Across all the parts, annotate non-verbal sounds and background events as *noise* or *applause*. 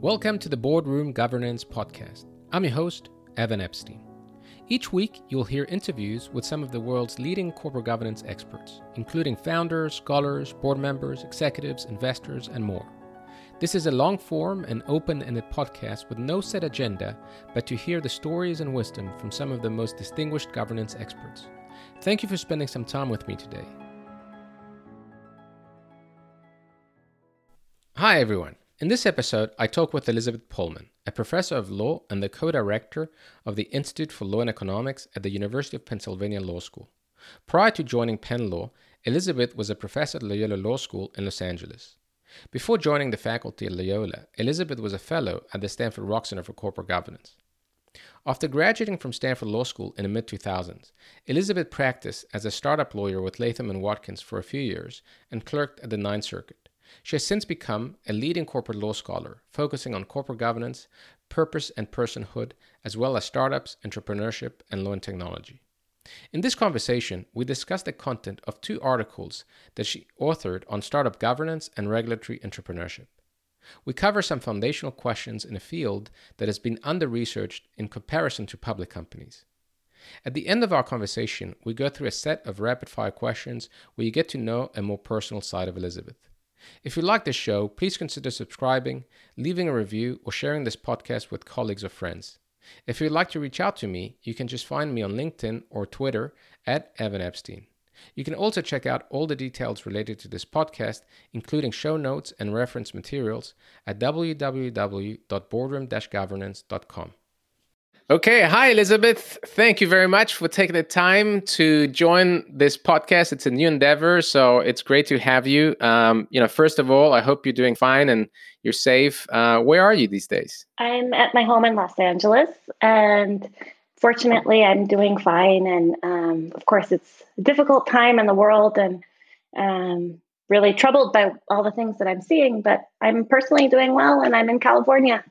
Welcome to the Boardroom Governance Podcast. I'm your host, Evan Epstein. Each week, you'll hear interviews with some of the world's leading corporate governance experts, including founders, scholars, board members, executives, investors, and more. This is a long form and open ended podcast with no set agenda, but to hear the stories and wisdom from some of the most distinguished governance experts. Thank you for spending some time with me today. Hi, everyone. In this episode, I talk with Elizabeth Pollman, a professor of law and the co director of the Institute for Law and Economics at the University of Pennsylvania Law School. Prior to joining Penn Law, Elizabeth was a professor at Loyola Law School in Los Angeles. Before joining the faculty at Loyola, Elizabeth was a fellow at the Stanford Rock Center for Corporate Governance. After graduating from Stanford Law School in the mid 2000s, Elizabeth practiced as a startup lawyer with Latham and Watkins for a few years and clerked at the Ninth Circuit. She has since become a leading corporate law scholar, focusing on corporate governance, purpose, and personhood, as well as startups, entrepreneurship, and law and technology. In this conversation, we discuss the content of two articles that she authored on startup governance and regulatory entrepreneurship. We cover some foundational questions in a field that has been under researched in comparison to public companies. At the end of our conversation, we go through a set of rapid fire questions where you get to know a more personal side of Elizabeth. If you like this show, please consider subscribing, leaving a review, or sharing this podcast with colleagues or friends. If you'd like to reach out to me, you can just find me on LinkedIn or Twitter at Evan Epstein. You can also check out all the details related to this podcast, including show notes and reference materials, at www.boardroom-governance.com. Okay. Hi, Elizabeth. Thank you very much for taking the time to join this podcast. It's a new endeavor, so it's great to have you. Um, you know, first of all, I hope you're doing fine and you're safe. Uh, where are you these days? I'm at my home in Los Angeles, and fortunately, I'm doing fine. And um, of course, it's a difficult time in the world, and um, really troubled by all the things that I'm seeing. But I'm personally doing well, and I'm in California.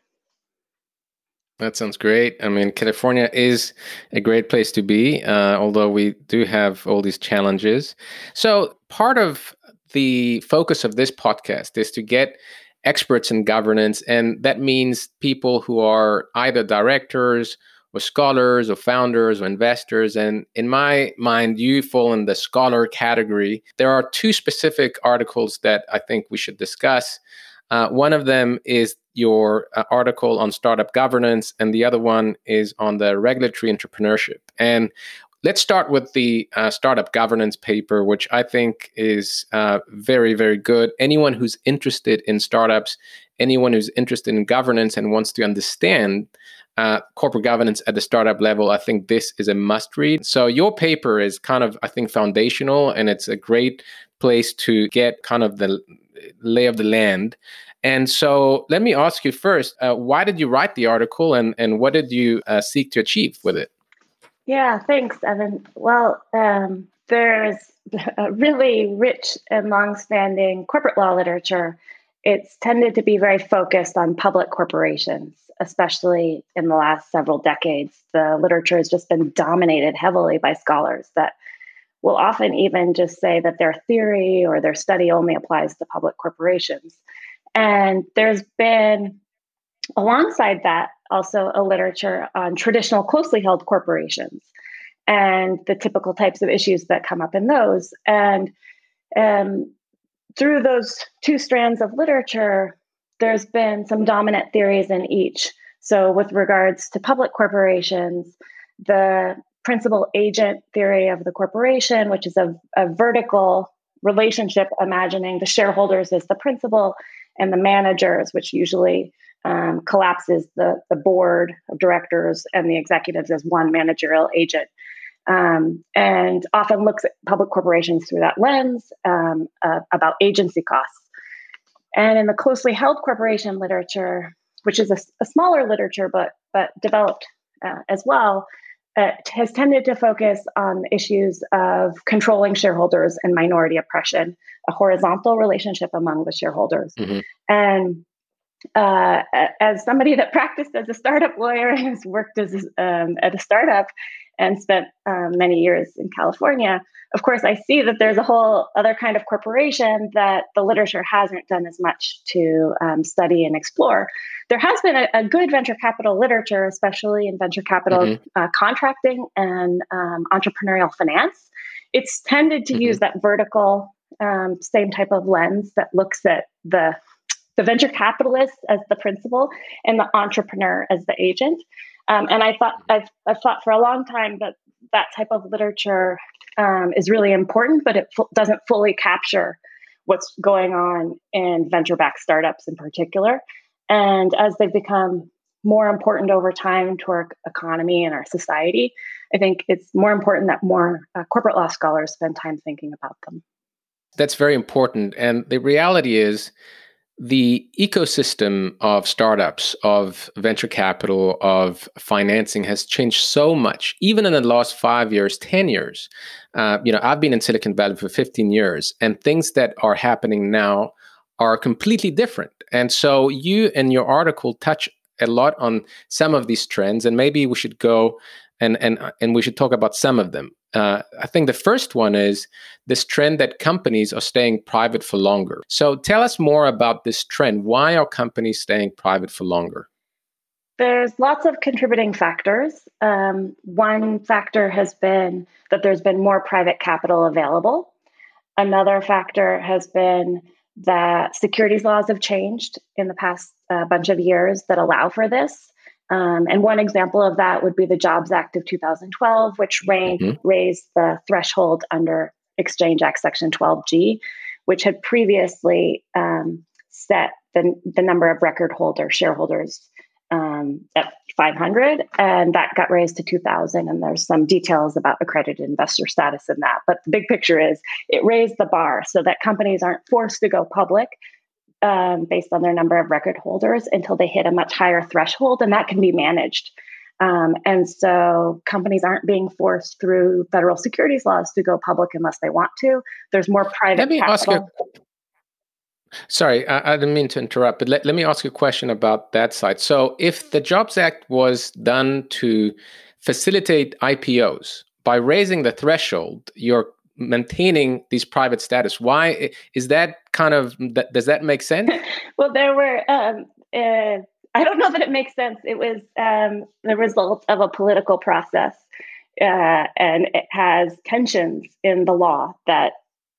That sounds great. I mean, California is a great place to be, uh, although we do have all these challenges. So, part of the focus of this podcast is to get experts in governance, and that means people who are either directors or scholars or founders or investors. And in my mind, you fall in the scholar category. There are two specific articles that I think we should discuss. Uh, one of them is your uh, article on startup governance, and the other one is on the regulatory entrepreneurship. And let's start with the uh, startup governance paper, which I think is uh, very, very good. Anyone who's interested in startups, anyone who's interested in governance and wants to understand uh, corporate governance at the startup level, I think this is a must read. So, your paper is kind of, I think, foundational and it's a great place to get kind of the lay of the land. And so let me ask you first, uh, why did you write the article and, and what did you uh, seek to achieve with it? Yeah, thanks, Evan. Well, um, there's a really rich and longstanding corporate law literature. It's tended to be very focused on public corporations, especially in the last several decades. The literature has just been dominated heavily by scholars that will often even just say that their theory or their study only applies to public corporations. And there's been, alongside that, also a literature on traditional closely held corporations and the typical types of issues that come up in those. And um, through those two strands of literature, there's been some dominant theories in each. So, with regards to public corporations, the principal agent theory of the corporation, which is a, a vertical relationship, imagining the shareholders as the principal and the managers, which usually um, collapses the, the board of directors and the executives as one managerial agent. Um, and often looks at public corporations through that lens um, uh, about agency costs. And in the closely held corporation literature, which is a, a smaller literature but but developed uh, as well, uh, has tended to focus on issues of controlling shareholders and minority oppression, a horizontal relationship among the shareholders. Mm-hmm. And uh, as somebody that practiced as a startup lawyer and *laughs* has worked as um, at a startup and spent um, many years in California, of course, I see that there's a whole other kind of corporation that the literature hasn't done as much to um, study and explore. There has been a, a, good venture capital literature, especially in venture capital mm-hmm. uh, contracting and um, entrepreneurial finance. It's tended to mm-hmm. use that vertical, um, same type of lens that looks at the the venture capitalist as the principal and the entrepreneur as the agent. Um, and I thought I've, I've thought for a long time that that type of literature um, is really important, but it f- doesn't fully capture what's going on in venture-backed startups in particular. And as they've become more important over time to our economy and our society, I think it's more important that more uh, corporate law scholars spend time thinking about them. That's very important. And the reality is, the ecosystem of startups, of venture capital, of financing has changed so much, even in the last five years, 10 years. Uh, you know, I've been in Silicon Valley for 15 years, and things that are happening now are completely different. And so you and your article touch a lot on some of these trends, and maybe we should go and and and we should talk about some of them. Uh, I think the first one is this trend that companies are staying private for longer. So tell us more about this trend. Why are companies staying private for longer? There's lots of contributing factors. Um, one factor has been that there's been more private capital available. Another factor has been that securities laws have changed in the past uh, bunch of years that allow for this. Um, and one example of that would be the Jobs Act of 2012, which mm-hmm. raised the threshold under Exchange Act Section 12G, which had previously um, set the, the number of record holder shareholders um, at 500, and that got raised to 2,000. And there's some details about accredited investor status in that. But the big picture is it raised the bar so that companies aren't forced to go public um, based on their number of record holders until they hit a much higher threshold, and that can be managed. Um, and so companies aren't being forced through federal securities laws to go public unless they want to. There's more private let me capital. Ask you, sorry, I, I, didn't mean to interrupt, but let, let me ask you a question about that side. So if the Jobs Act was done to facilitate IPOs, by raising the threshold, you're maintaining these private status. Why is that kind of does that make sense? *laughs* well, there were. Um, uh, I don't know that it makes sense. It was um, the result of a political process, uh, and it has tensions in the law that,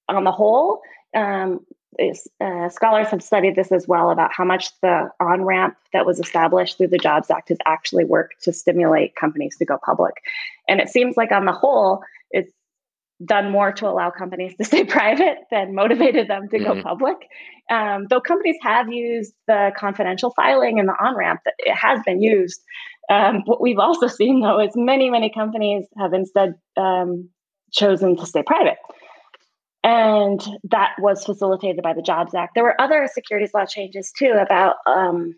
on the whole, um, is, uh, scholars have studied this as well about how much the on ramp that was established through the Jobs Act has actually worked to stimulate companies to go public. And it seems like, on the whole, done more to allow companies to *laughs* stay private than motivated them to mm-hmm. go public. Um, though companies have used the confidential filing and the on ramp, that it has been used. Um, what we've also *laughs* seen, though, is many, many companies have instead um, chosen to stay private. And that was facilitated by the Jobs Act. There were other securities law changes too about um,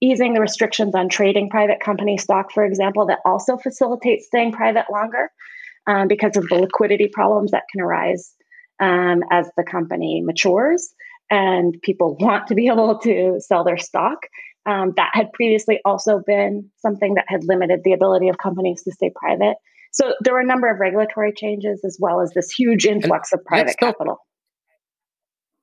easing the restrictions on trading private company stock, for example, that also facilitates staying private longer um, because of the liquidity problems that can arise um, as the company matures and people *laughs* want to be able to sell their stock. Um, that had previously also been something that had limited the ability of companies to stay private. So there were a number of regulatory changes as well as this huge influx and of private capital.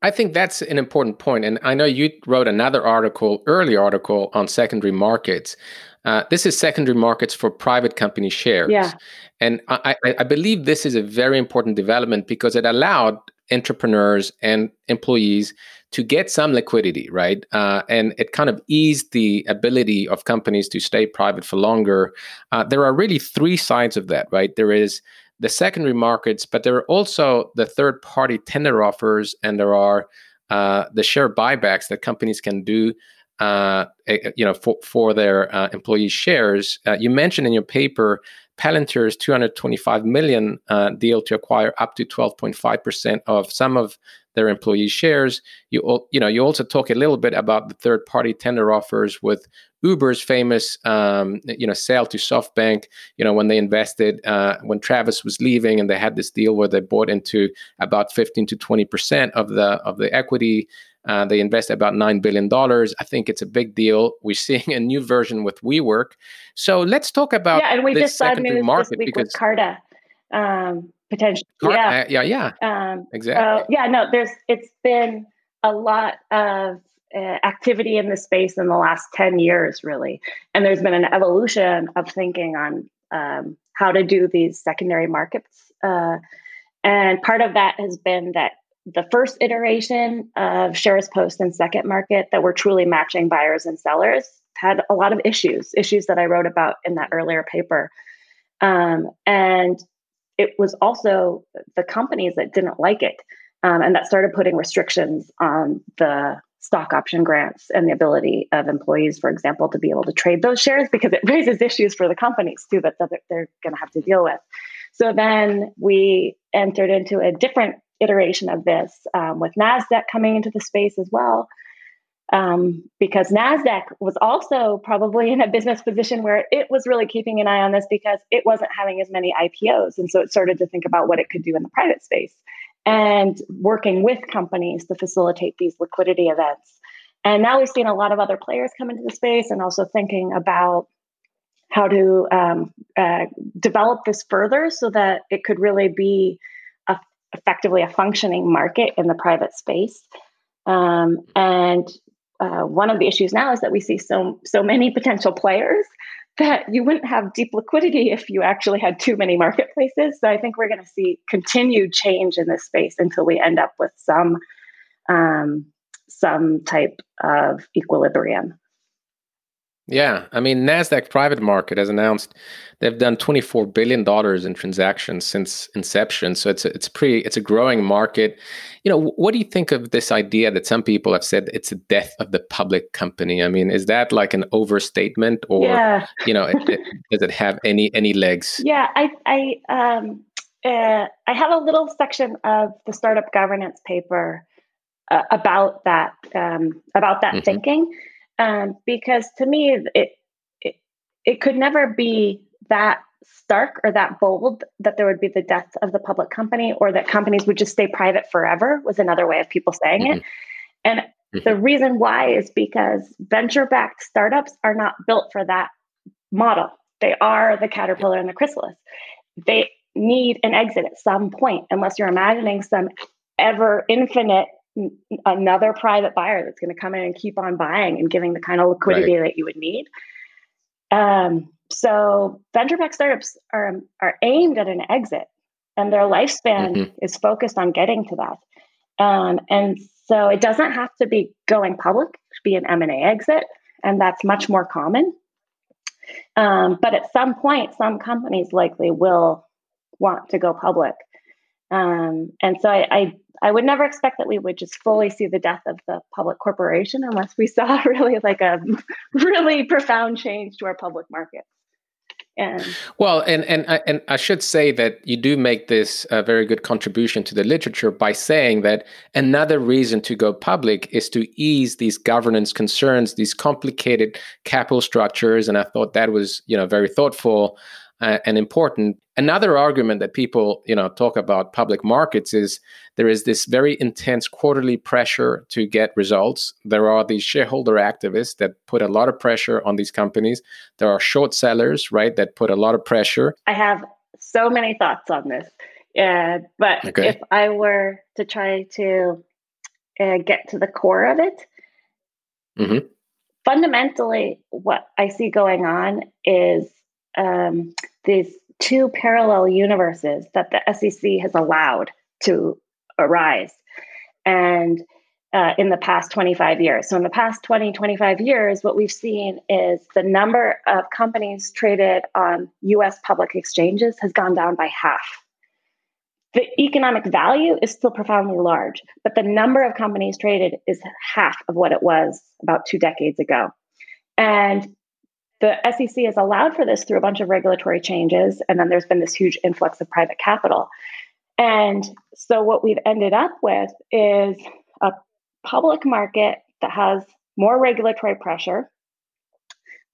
I think that's an important point. And I know you wrote another article, early article on secondary markets. Uh, this is secondary markets for private company shares. Yeah. And I, I, believe this is a very important development because it allowed entrepreneurs and employees to get some liquidity, right? Uh, and it kind of eased the ability of companies to stay private for longer. Uh, there are really three sides of that, right? There is the secondary markets, but there are also the third party tender offers, and there are uh, the share buybacks that companies can do. Uh, eh, you know, for for their uh, employee shares. Uh, you mentioned in your paper Palantir's 225 million uh, deal to acquire up to 12.5 percent of some of their employee shares. You you know you also talk a little bit about the third party tender offers with Uber's famous um, you know sale to SoftBank. You know when they invested uh, when Travis was leaving and they had this deal where they bought into about 15 to 20 percent of the of the equity. Uh, they invest about $9 billion. I think it's a big deal. We're seeing a new version with WeWork. So let's talk about yeah, and we just saw news market this week because, with Carta. Um, potentially. Yeah, uh, yeah, yeah. Um, exactly. Uh, yeah, no, there's it's been a lot of uh, activity in the space in the last 10 years, really. And there's been an evolution of thinking on um, how to do these secondary markets. Uh, and part of that has been that the first iteration of SharesPost and SecondMarket that were truly matching buyers and sellers had a lot of issues, issues that I wrote about in that earlier paper. Um, and it was also the companies that didn't like it um, and that started putting restrictions on the stock option grants and the ability of employees, for example, to be able to trade those shares because it *laughs* raises issues for the companies too that, that they're going to have to deal with. So then we entered into a different iteration of this um, with NASDAQ coming into the space as well. Um, because NASDAQ was also probably in a business position where it was really keeping an eye on this because it wasn't having as many IPOs. And so it started to think about what it could do in the private space and working with companies to facilitate these liquidity events. And now we've seen a lot of other players come into the space and also thinking about how to um, uh, develop this further so that it could really be effectively a functioning market in the private space. Um, and uh, one of the issues now is that we see so so many potential players that you wouldn't have deep liquidity if you actually had too many marketplaces. So I think we're going to see continued change in this space until we end up with some um, some type of equilibrium. Yeah, I mean Nasdaq Private Market has announced they've done 24 billion dollars in transactions since inception. So it's a, it's pretty it's a growing market. You know, what do you think of this idea that some people have said it's a death of the public company? I mean, is that like an overstatement, or yeah. you know, it, it, does it have any any legs? Yeah, I I um uh, I have a little section of the startup governance paper uh, about that um, about that mm-hmm. thinking um, because to me it, it it could never be that stark or that bold that there would be the death of the public company or that companies would just stay private forever was another way of people saying mm-hmm. it and mm-hmm. the reason why is because venture backed startups are not built for that model they are the caterpillar and the chrysalis they need an exit at some point unless you're imagining some ever infinite another private buyer that's going to come in and keep on buying and giving the kind of liquidity right. that you would need. Um, so venture backed startups are are aimed at an exit, and their lifespan mm-hmm. is focused on getting to that. Um, and so it doesn't have to be going public to be an M and A exit, and that's much more common. Um, but at some point, some companies likely will want to go public. Um, and so I, I, I would never expect that we would just fully see the death of the public corporation unless we saw *laughs* really like a really profound change to our public markets. And well, and and I, and I should say that you do make this a very good contribution to the literature by saying that another reason to go public is to ease these governance concerns, these complicated capital structures, and I thought that was you know very thoughtful uh, and important. Another argument that people, you know, talk about public markets is there is this very intense quarterly pressure to get results. There are these shareholder activists that put a lot of pressure on these companies. There are short sellers, right, that put a lot of pressure. I have so many thoughts on this. Uh, but okay. if I were to try to uh, get to the core of it, mm-hmm. fundamentally, what I see going on is um, these two parallel universes that the SEC has allowed to arise. And uh, in the past 25 years. So, in the past 20, 25 years, what we've seen is the number of companies traded on US public exchanges has gone down by half. The economic value is still profoundly large, but the number of companies traded is half of what it was about two decades ago. And the SEC has allowed for this through a bunch of regulatory changes, and then there's been this huge influx of private capital. And so, what we've ended up with is a public market that has more regulatory pressure,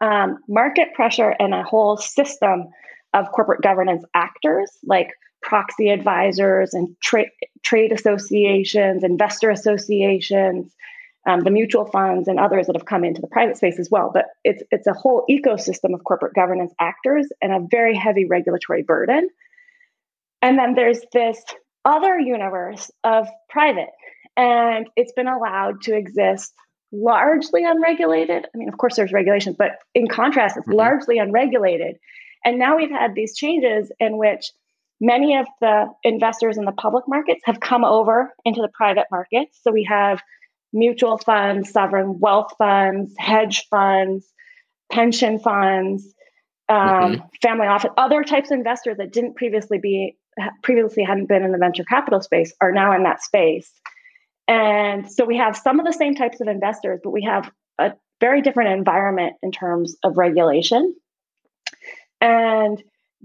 um, market pressure, and a whole system of corporate governance actors like proxy advisors and tra- trade associations, investor associations, um, the mutual funds and others that have come into the private space as well. But it's it's a whole ecosystem of corporate governance actors and a very heavy regulatory burden. And then there's this other universe of private, and it's been allowed to exist largely unregulated. I mean, of course, there's regulations, but in contrast, it's mm-hmm. largely unregulated. And now we've had these changes in which many of the investors in the public markets have come over into the private markets. So we have mutual funds, sovereign wealth funds, hedge funds, pension funds, um, mm-hmm. family office, other types of investors that didn't previously be previously hadn't been in the venture capital space are now in that space. And so we have some of the same types of investors, but we have a very different environment in terms of regulation. And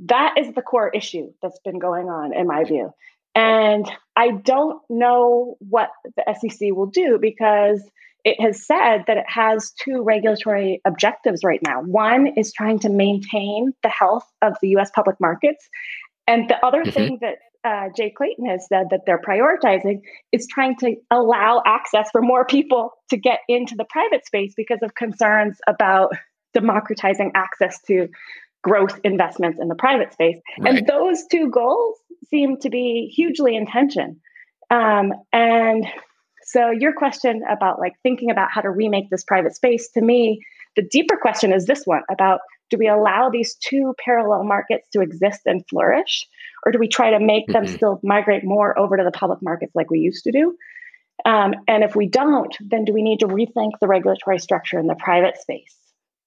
that is the core issue that's been going on, in my view. And I don't know what the SEC will do because it has said that it has two regulatory objectives right now. One is trying to maintain the health of the US public markets. And the other mm-hmm. thing that uh, Jay Clayton has said that they're prioritizing is trying to allow access for more people to get into the private space because of concerns about democratizing access to growth investments in the private space. Right. And those two goals seem to be hugely in tension. Um, and so, your question about like thinking about how to remake this private space, to me, the deeper question is this one about do we allow these two parallel markets to exist and flourish? Or do we try to make them mm-hmm. still migrate more over to the public markets like we used to do? Um, and if we don't, then do we need to rethink the regulatory structure in the private space?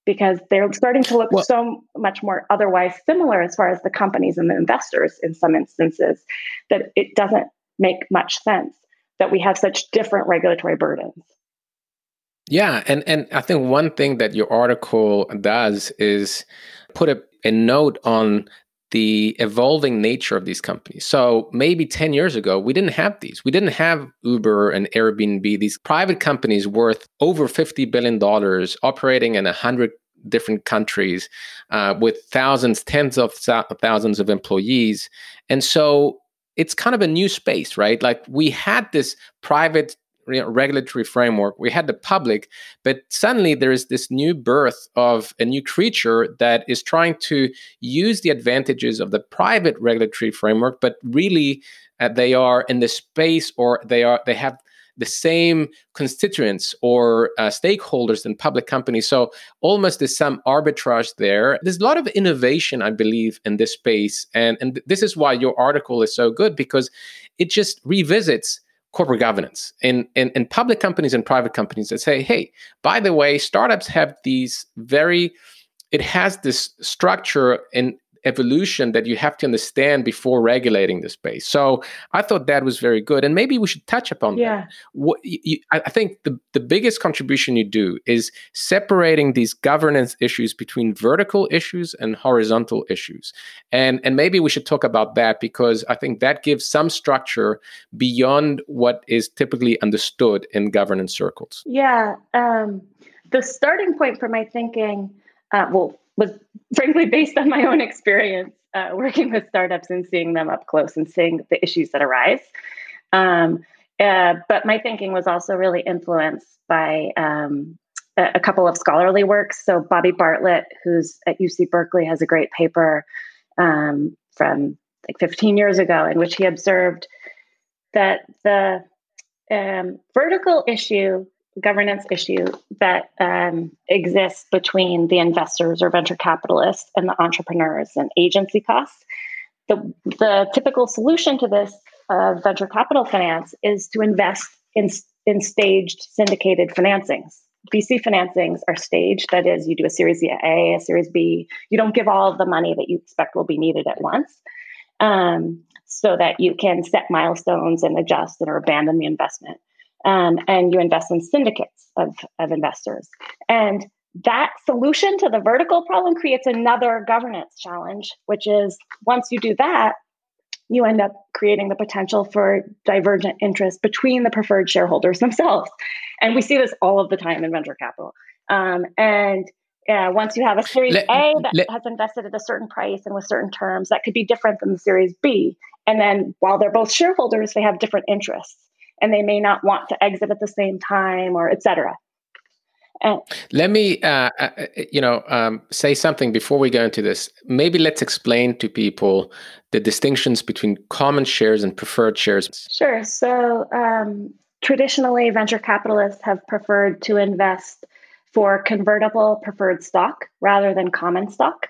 Because they're starting to look well, so much more otherwise similar as far as the companies and the investors in some instances that it doesn't make much sense that we have such different regulatory burdens. Yeah, and and I think one thing that your article does is put a, a note on the evolving nature of these companies. So maybe 10 years ago, we didn't have these. We didn't have Uber and Airbnb, these private companies worth over $50 billion operating in 100 different countries uh, with thousands, tens of thousands of employees. And so it's kind of a new space, right? Like we had this private regulatory framework. We had the public, but suddenly there is this new birth of a new creature that is trying to use the advantages of the private regulatory framework, but really uh, they are in the space or they are they have the same constituents or uh, stakeholders in public companies. So almost there's some arbitrage there. There's a lot of innovation, I believe, in this space, and and this is why your article is so good because it just revisits corporate governance. In, in, in public companies and private companies that say, hey, by the way, startups have these very, it has this structure and evolution that you have to understand before regulating the space. So I thought that was very good, and maybe we should touch upon yeah. that. What you, I think the the biggest contribution you do is separating these governance issues between vertical issues and horizontal issues, and and maybe we should talk about that because I think that gives some structure beyond what is typically understood in governance circles. Yeah, um, the starting point for my thinking. Uh, well, was frankly based on my own experience uh, working with startups and seeing them up close and seeing the issues that arise. Um, uh, but my thinking was also really influenced by um, a, a, couple of scholarly works. So Bobby Bartlett, who's at UC Berkeley, has a great paper um, from like 15 years ago in which he observed that the um, vertical issue governance issue that um, exists between the investors or venture capitalists and the entrepreneurs and agency costs. The, the typical solution to this uh, venture capital finance is to invest in, in staged syndicated financings. VC financings are staged. That is, you do a Series A, a Series B. You don't give all the money that you expect will be needed at once, um, so that you can set milestones and adjust or abandon the investment um, and you invest in syndicates of, of investors. And that solution to the vertical problem creates another governance challenge, which is once you do that, you end up creating the potential for divergent interest between the preferred shareholders *laughs* themselves. And we see this all of the time in venture capital. Um, and uh, once you have a Series let, A that let, has invested at a certain price and with certain terms, that could be different than the Series B. And then while they're both shareholders, they have different interests and they may not want to exit at the same time or etc And, Let me, uh, uh, you know, um, say something before we go into this. Maybe let's explain to people the distinctions between common shares and preferred shares. Sure. So um, traditionally, venture capitalists have preferred to invest for convertible preferred stock rather than common stock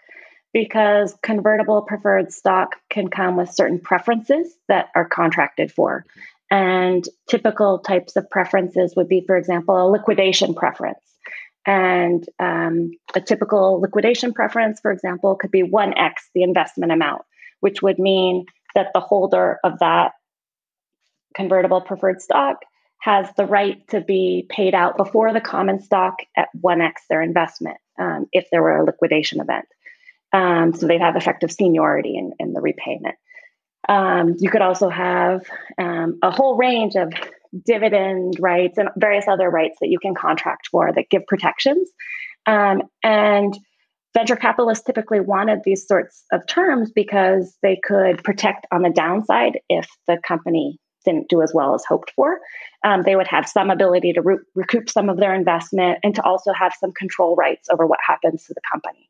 because convertible preferred stock can come with certain preferences that are contracted for. And typical types of preferences would be, for example, a liquidation preference. And um, a typical liquidation preference, for example, could be 1x the investment amount, which would mean that the holder of that convertible preferred stock has the right to be paid out before the common stock at 1x their investment um, if there were a liquidation event. Um, so they'd have effective seniority in, in the repayment. Um, you could also have um, a whole range of dividend rights and various other rights that you can contract for that give protections. Um, and venture capitalists typically wanted these sorts of terms because they could protect on the downside if the company didn't do as well as hoped for. Um, they would have some ability to re- recoup some of their investment and to also have some control rights over what happens to the company.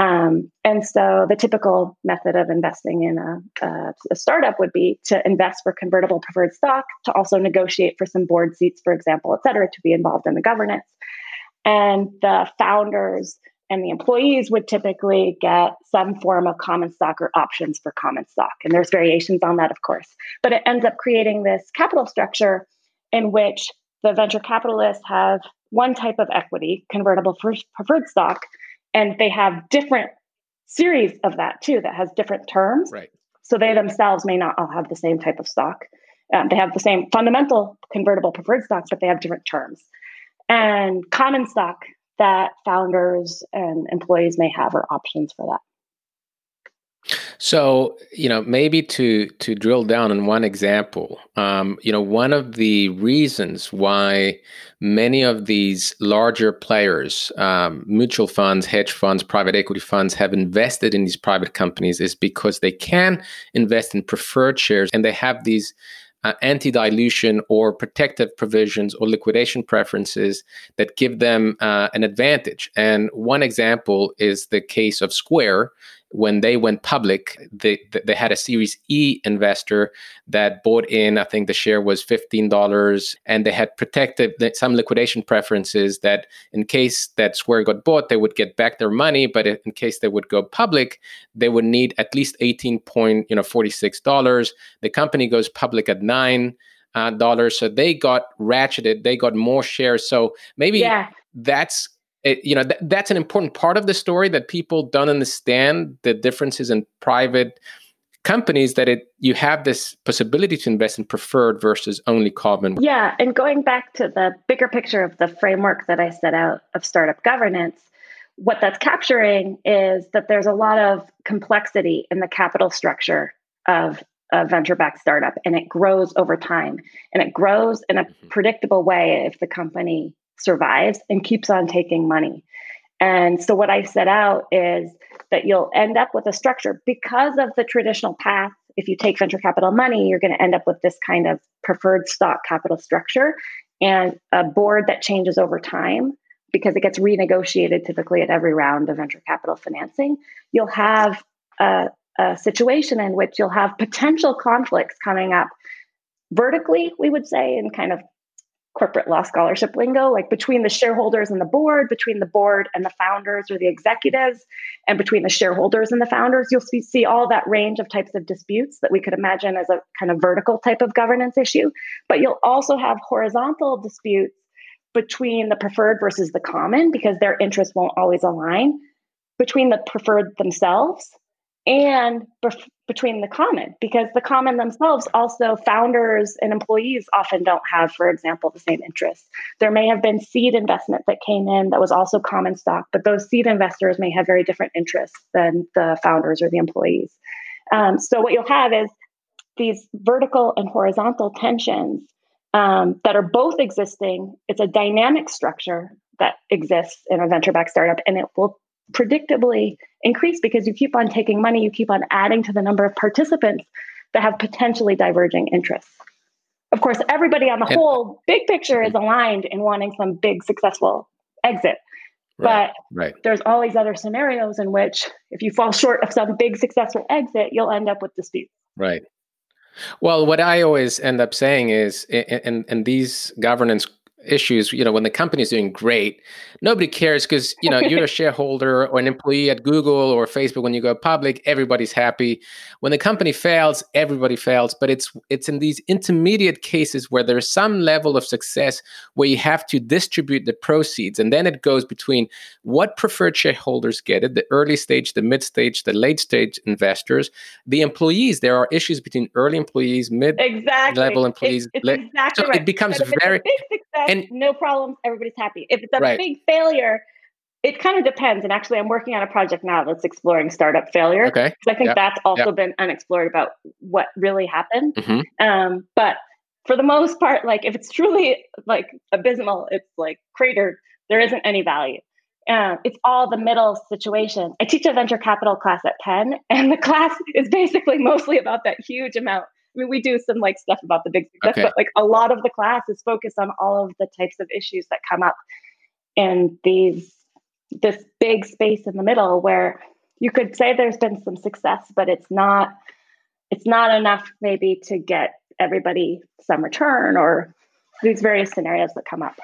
Um, and so the typical method of investing in a, a, a, startup would be to invest for convertible preferred stock, to also negotiate for some board seats, for example, et cetera, to be involved in the governance. And the founders and the employees would typically get some form of common stock or options for common stock. And there's variations on that, of course. But it ends up creating this capital structure in which the venture capitalists have one type of equity, convertible preferred stock, and they have different series of that too that has different terms. Right. So they themselves may not all have the same type of stock. Um, they have the same fundamental convertible preferred stocks, but they have different terms. And common stock that founders and employees may have are options for that. So, you know, maybe to to drill down on one example, um, you know, one of the reasons why many of these larger players, um, mutual funds, hedge funds, private equity funds, have invested in these private companies is because they can invest in preferred shares and they have these uh, anti dilution or protective provisions or liquidation preferences that give them uh, an advantage. And one example is the case of Square, when they went public, they they had a Series E investor that bought in. I think the share was fifteen dollars, and they had protected some liquidation preferences that, in case that Square got bought, they would get back their money. But in case they would go public, they would need at least eighteen point you know forty six dollars. The company goes public at nine uh, dollars, so they got ratcheted. They got more shares. So maybe yeah. that's it, you know th- that's an important part of the story that people don't understand the differences in private companies that it you have this possibility to invest in preferred versus only common yeah and going back to the bigger picture of the framework that i set out of startup governance what that's capturing is that there's a lot of complexity in the capital structure of a venture backed startup and it grows over time and it grows in a mm-hmm. predictable way if the company survives and keeps on taking money. And so, what I set out is that you'll end up with a structure because of the traditional path. If you take venture capital money, you're going to end up with this kind of preferred stock capital structure and a board that changes over time because it gets renegotiated typically at every round of venture capital financing. You'll have a, a situation in which you'll have potential conflicts coming up vertically, we would say, in kind of corporate law scholarship lingo, like between the shareholders and the board, between the board and the founders or the executives, and between the shareholders and the founders, you'll see, all that range of types of disputes that we could imagine as a kind of vertical type of governance issue. But you'll also have horizontal disputes between the preferred versus the common because their interests won't always align, between the preferred themselves and between the common because the common themselves also founders and employees often don't have for example the same interests. There may have been seed investment that came in that was also common stock but those seed investors may have very different interests than the founders or the employees. Um, so what you'll have is these vertical and horizontal tensions um, that are both existing. It's a dynamic structure that exists in a venture backed startup and it will predictably increase because you keep on taking money, you keep on adding to the number of participants that have potentially diverging interests. Of course, everybody on the whole big picture is aligned in wanting some big successful exit. Right, But right. there's all these other scenarios in which if you fall short of some big successful exit, you'll end up with disputes. Right. Well, what I always end up saying is, in, in these governance issues, you know, when the company is doing great, nobody cares because, you know, you're a *laughs* shareholder or an employee at Google or Facebook. When you go public, everybody's happy. When the company fails, everybody fails. But it's it's in these intermediate cases where there's some level of success where you have to distribute the proceeds. And then it goes between what preferred shareholders get it, the early stage, the mid stage, the late stage investors, the employees. There are issues between early employees, mid exactly. level employees. It's, it's exactly so right. it becomes But if it's a very and- no problems, everybody's happy. If it's a Right. big failure, it kind of depends. And actually, I'm working on a project now that's exploring startup failure. okay. I think Yep. that's also been unexplored about what really happened. Mhm. Um, but for the most part, like if it's truly like abysmal, it's like cratered, there isn't any value. Uh, it's all the middle situation. I teach a venture capital class at Penn, and the class is basically mostly about that huge amount. I mean, we do some like stuff about the big success, Okay. but like a lot of the class is focused on all of the types of issues that come up in these this big space in the middle where you could say there's been some success, but it's not it's not enough maybe to get everybody some return or these various scenarios that come up.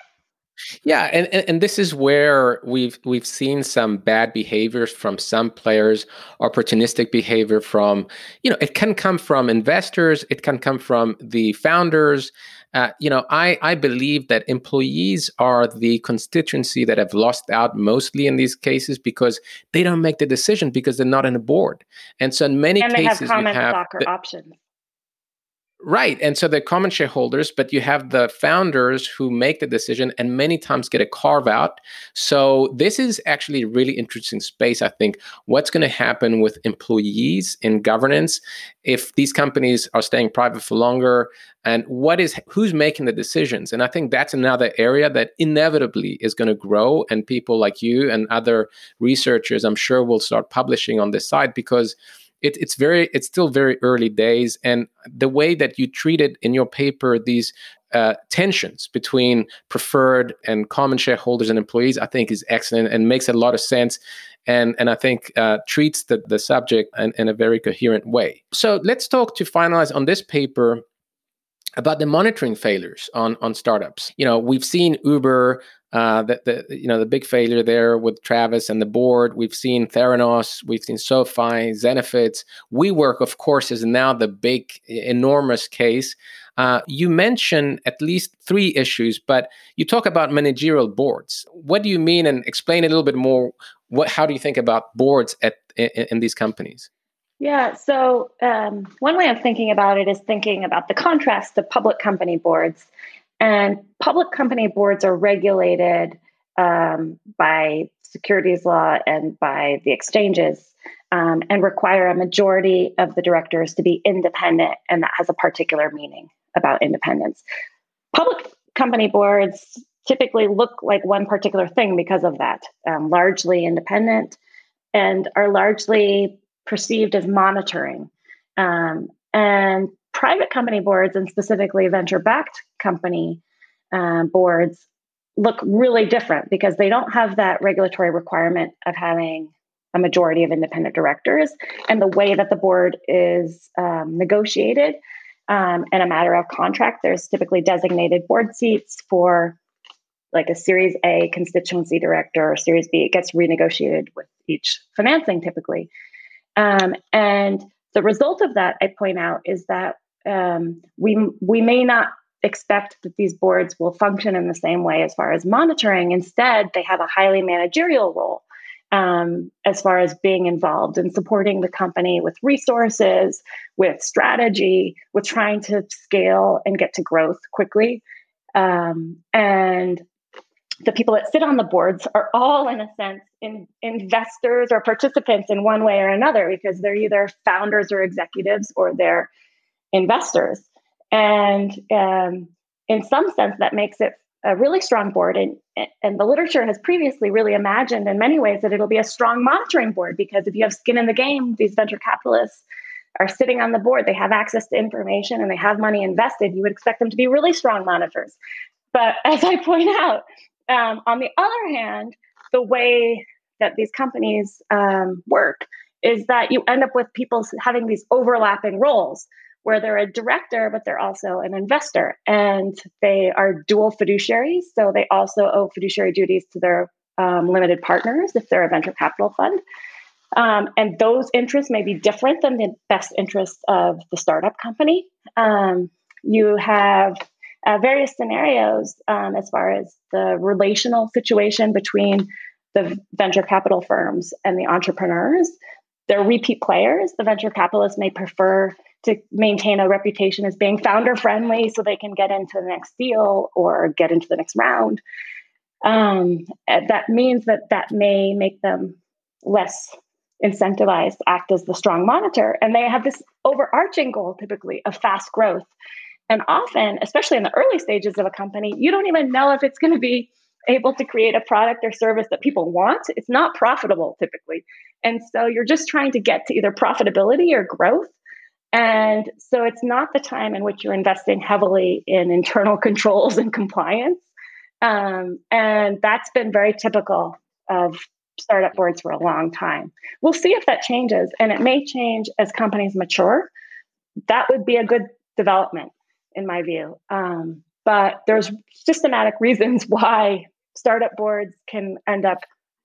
Yeah, and, and and this is where we've we've seen some bad behaviors from some players, opportunistic behavior from, you know, it can come from investors, it can come from the founders. Uh, you know, I I believe that employees are the constituency that have lost out mostly in these cases because they don't make the decision because they're not on a board, and so in many and they have cases you have the- options. Right. And so they're common shareholders, but you have the founders who make the decision and many times get a carve out. So this is actually a really interesting space, I think. What's going to happen with employees in governance if these companies are staying private for longer and what is who's making the decisions and i think that's another area that inevitably is going to grow and people like you and other researchers i'm sure will start publishing on this side because it, it's very it's still very early days and the way that you treated in your paper these uh, tensions between preferred and common shareholders and employees i think is excellent and makes a lot of sense and and i think uh, treats the, the subject in, in a very coherent way. So let's talk to finalize on this paper about the monitoring failures on on startups. You know we've seen uber uh, the, the you know the big failure there with Travis and the board. We've seen Theranos, we've seen SoFi, Zenefits. WeWork, of course, is now the big, enormous case. Uh, you mention at least three issues, but you talk about managerial boards. What do you mean, and explain a little bit more? What, how do you think about boards at in, in these companies? Yeah. So um, one way of thinking about it is thinking about the contrast to public company boards. And public company boards are regulated um, by securities law and by the exchanges um, and require a majority of the directors to be independent. And that has a particular meaning about independence. Public company boards typically look like one particular thing because of that, um, largely independent and are largely perceived as monitoring. Um, and private company boards, and specifically venture backed company um, boards, look really different because they don't have that regulatory requirement of having a majority of independent directors. And the way that the board is um, negotiated um, in a matter of contract, there's typically designated board seats for like a Series A constituency director or Series B. It gets renegotiated with each financing typically. Um, and the result of that, I point out, is that um, we we may not expect that these boards will function in the same way as far as monitoring. Instead, they have a highly managerial role um, as far as being involved in supporting the company with resources, with strategy, with trying to scale and get to growth quickly. Um, and the people that sit on the boards are all, in a sense, in, investors or participants in one way or another because they're either founders or executives or they're investors. And um, in some sense, that makes it a really strong board. And, and the literature has previously really imagined, in many ways, that it'll be a strong monitoring board because if you have skin in the game, these venture capitalists are sitting on the board, they have access to information and they have money invested. You would expect them to be really strong monitors. But *laughs* as I point out, Um, on the other hand, the way that these companies um, work is that you end up with people having these overlapping roles where they're a director, but they're also an investor. And they are dual fiduciaries. So they also owe fiduciary duties to their um, limited partners if they're a venture capital fund. Um, and those interests may be different than the best interests of the startup company. Um, you have uh, various scenarios um, as far as the relational situation between the venture capital firms and the entrepreneurs. They're repeat players. The venture capitalists may prefer to maintain a reputation as being founder friendly so they can get into the next deal or get into the next round. Um, that means that that may make them less incentivized act as the strong monitor. And they have this overarching goal typically of fast growth. And often especially in the early stages of a company you don't even know if it's going to be able to create a product or service that people want. It's not profitable typically. And so you're just trying to get to either profitability or growth and so it's not the time in which you're investing heavily in internal *laughs* controls and compliance um, and that's been very typical of startup boards for a long time. We'll see if that changes, and it may change as companies mature. That would be a good development, in my view. Um, but there's systematic *laughs* reasons why startup boards can end up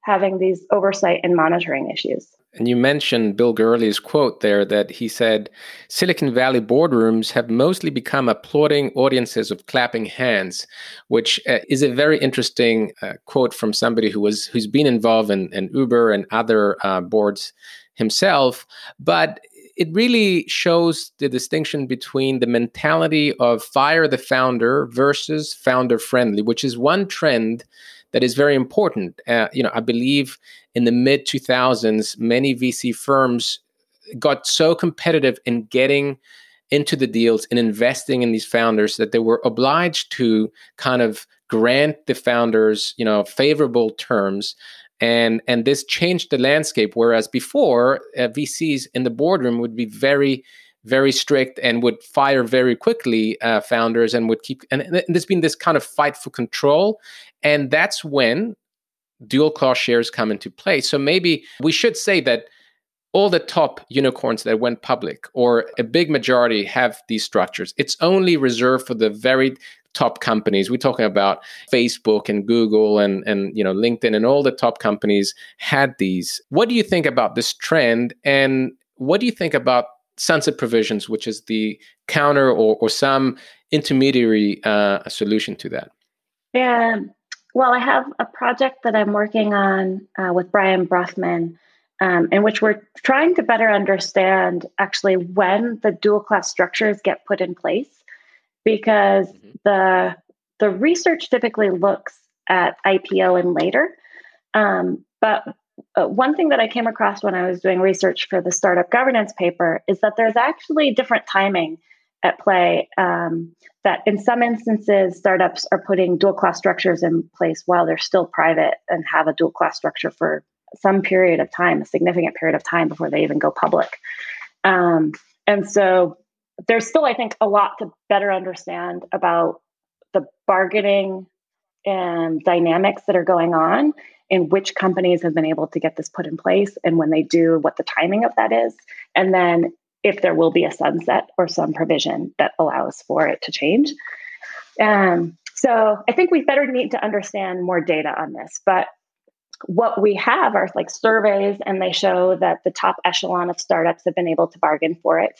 having these oversight and monitoring issues. And you mentioned Bill Gurley's quote there that he said Silicon Valley boardrooms have mostly become applauding audiences of clapping hands, which uh, is a very interesting uh, quote from somebody who was who's been involved in, in Uber and other uh, boards himself. But it really shows the distinction between the mentality of fire the founder versus founder friendly, which is one trend that is very important. Uh, you know, I believe in the mid 2000s, many VC firms got so competitive in getting into the deals and investing in these founders that they were obliged to kind of grant the founders, you know, favorable terms. And, and this changed the landscape. Whereas before, uh, VCs in the boardroom would be very very strict and would fire very quickly uh, founders and would keep and, and there's been this kind of fight for control. And that's when dual class shares come into play. So maybe we should say that all the top unicorns that went public or a big majority have these structures. It's only reserved for the very top companies. We're talking about facebook and google and and you know linkedin and all the top companies had these. What do you think about this trend? And what do you think about sunset provisions, which is the counter or, or some intermediary uh, solution to that? Yeah. Well, I have a project that I'm working on uh, with Brian Broughman, um, in which we're trying to better understand actually when the dual class structures get put in place, because mm-hmm. the the research typically looks at IPO and later, um, but uh, one thing that I came across when I was doing research for the startup governance paper is that there's actually different timing at play. Um, that in some instances, startups are putting dual class structures in place while they're still private and have a dual class structure for some period of time, a significant period of time before they even go public. Um, and so there's still, I think, a lot to better understand about the bargaining and dynamics that are going on in which companies have been able to get this put in place and when they do what the timing of that is and then if there will be a sunset or some provision that allows for it to change um, so i think we better need to understand more data on this but what we have are like surveys and they show that the top echelon of startups have been able to bargain for it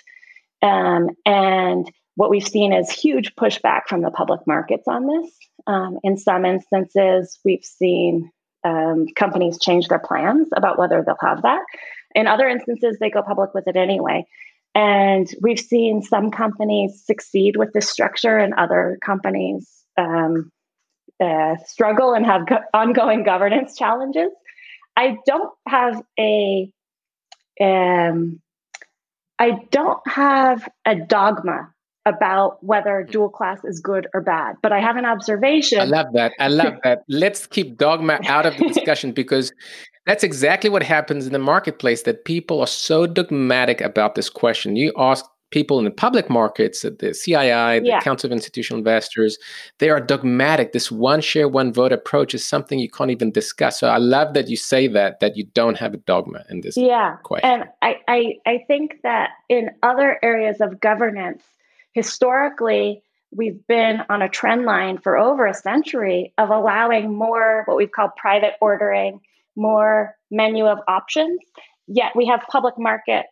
um, and what we've seen is huge pushback from the public markets on this. Um, in some instances, we've seen um, companies change their plans about whether they'll have that. In other instances, they go public with it anyway. And we've seen some companies succeed with this structure, and other companies um, uh, struggle and have go- ongoing governance challenges. I don't have a um, I don't have a dogma about whether mm. dual class is good or bad, but I have an observation. I love that. I love *laughs* that. Let's keep dogma out of the *laughs* discussion because that's exactly what happens in the marketplace that people are so dogmatic about this question. You ask people in the public markets, at the CII, the yeah. Council of Institutional Investors, they are dogmatic. This one share, one vote approach is something you can't even discuss. So I love that you say that, that you don't have a dogma in this yeah. question. And I, I, I think that in other areas of governance, historically, we've been on a trend line for over a century of allowing more what we've called private ordering, more menu of options. Yet we have public markets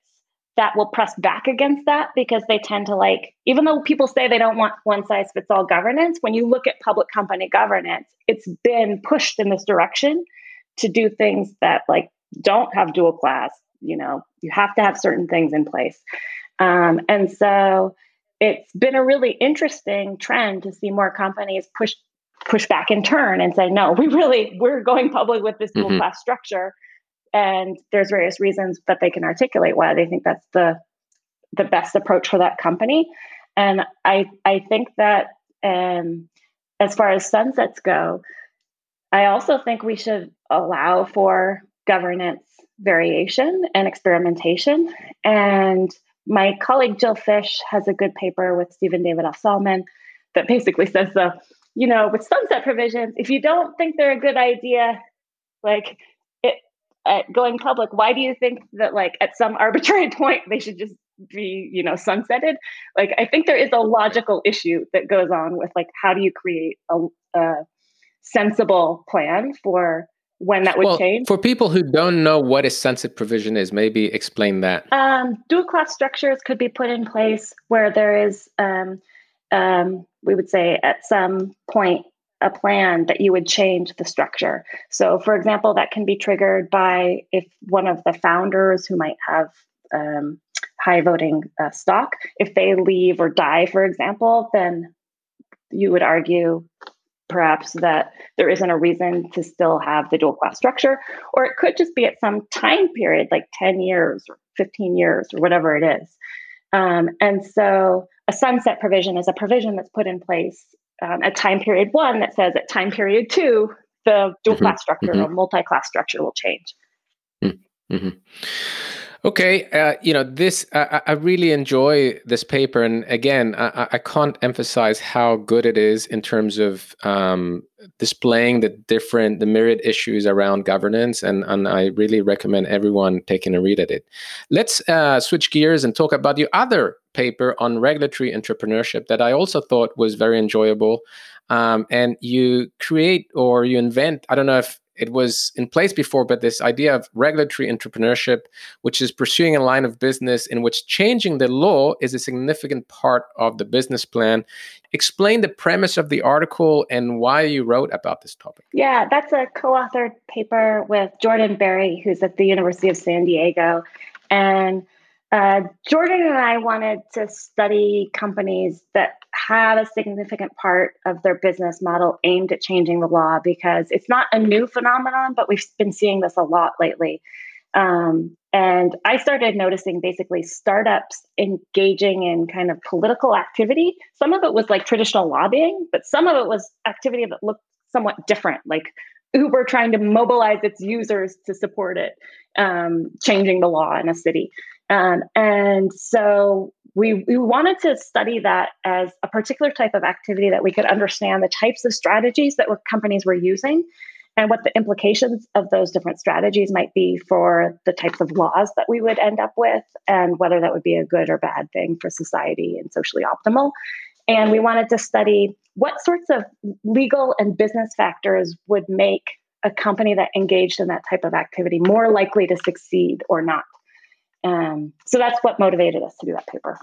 that will press back against that because they tend to like, even though people say they don't want one size fits all governance, when you look at public company governance, it's been pushed in this direction to do things that like don't have dual class. You know, you have to have certain things in place. Um, and so it's been a really interesting trend to see more companies push push back in turn and say, no, we really we're going public with this dual mm-hmm. class structure. And there's various reasons that they can articulate why they think that's the the best approach for that company. And I I think that um, as far as sunsets go, I also think we should allow for governance variation and experimentation. And my colleague Jill Fisch has a good paper with Stephen Davidoff Solomon that basically says the, you know, with sunset provisions, if you don't think they're a good idea, like it uh, going public, why do you think that like at some arbitrary *laughs* point they should just be, you know, sunsetted? Like I think there is a logical issue that goes on with like how do you create a, a sensible plan for when that would well, change. For people who don't know what a sunset provision is, maybe explain that. Um, dual class structures could be put in place where there is, um, um, we would say, at some point, a plan that you would change the structure. So, for example, that can be triggered by if one of the founders who might have um, high voting uh, stock, if they leave or die, for example, then you would argue perhaps that there isn't a reason to still have the dual class structure, or it could just be at some time period, like 10 years or 15 years or whatever it is. Um, and so a sunset provision is a provision that's put in place um, at time period one that says at time period two, the dual mm-hmm. class structure mm-hmm. or multi class structure will change. Mm-hmm. Okay, uh, you know this. I, I, really enjoy this paper, and again, I, I, can't emphasize how good it is in terms of um, displaying the different, the myriad issues around governance, and and I really recommend everyone taking a read at it. Let's uh, switch gears and talk about your other paper on regulatory entrepreneurship that I also thought was very enjoyable. Um, and you create or you invent. I don't know if it was in place before, but this idea of regulatory entrepreneurship, which is pursuing a line of business in which changing the law is a significant part of the business plan. Explain the premise of the article and why you wrote about this topic. Yeah, that's a co authored paper with Jordan Barry, who's at the University of San Diego. And uh, Jordan and I wanted to study companies that had a significant part of their business model aimed at changing the law because it's not a new phenomenon, but we've been seeing this a lot lately. Um, and I started noticing basically startups engaging in kind of political activity. Some of it was like traditional lobbying, but some of it was activity that looked somewhat different, like Uber trying to mobilize its users to support it, um, changing the law in a city. Um, and so we, we wanted to study that as a particular type of activity that we could understand the types of strategies that were, companies were using and what the implications of those different strategies might be for the types of laws that we would end up with and whether that would be a good or bad thing for society and socially optimal. And we wanted to study what sorts of legal and business factors would make a company that engaged in that type of activity more likely to succeed or not. Um, so that's what motivated us to do that paper.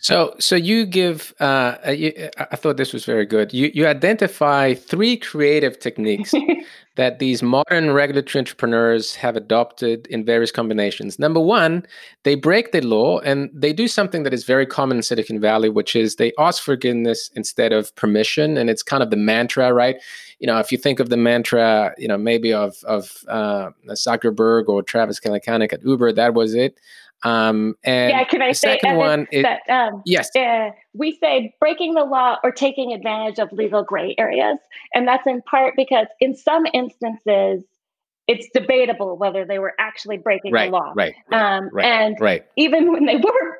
So, so you give. Uh, uh you, I thought this was very good. You you identify three creative techniques *laughs* that these modern regulatory entrepreneurs have adopted in various combinations. Number one, they break the law and they do something that is very common in Silicon Valley, which is they ask forgiveness instead of permission, and it's kind of the mantra, right? You know, if you think of the mantra, you know, maybe of of uh, Zuckerberg or Travis Kalanick at Uber, that was it. Um, and yeah, can I say second one is, that, um, yes, uh, we say breaking the law or taking advantage of legal gray areas, and that's in part because in some instances it's debatable whether they were actually breaking right, the law. Right. Right. Um, right. And right. even when they were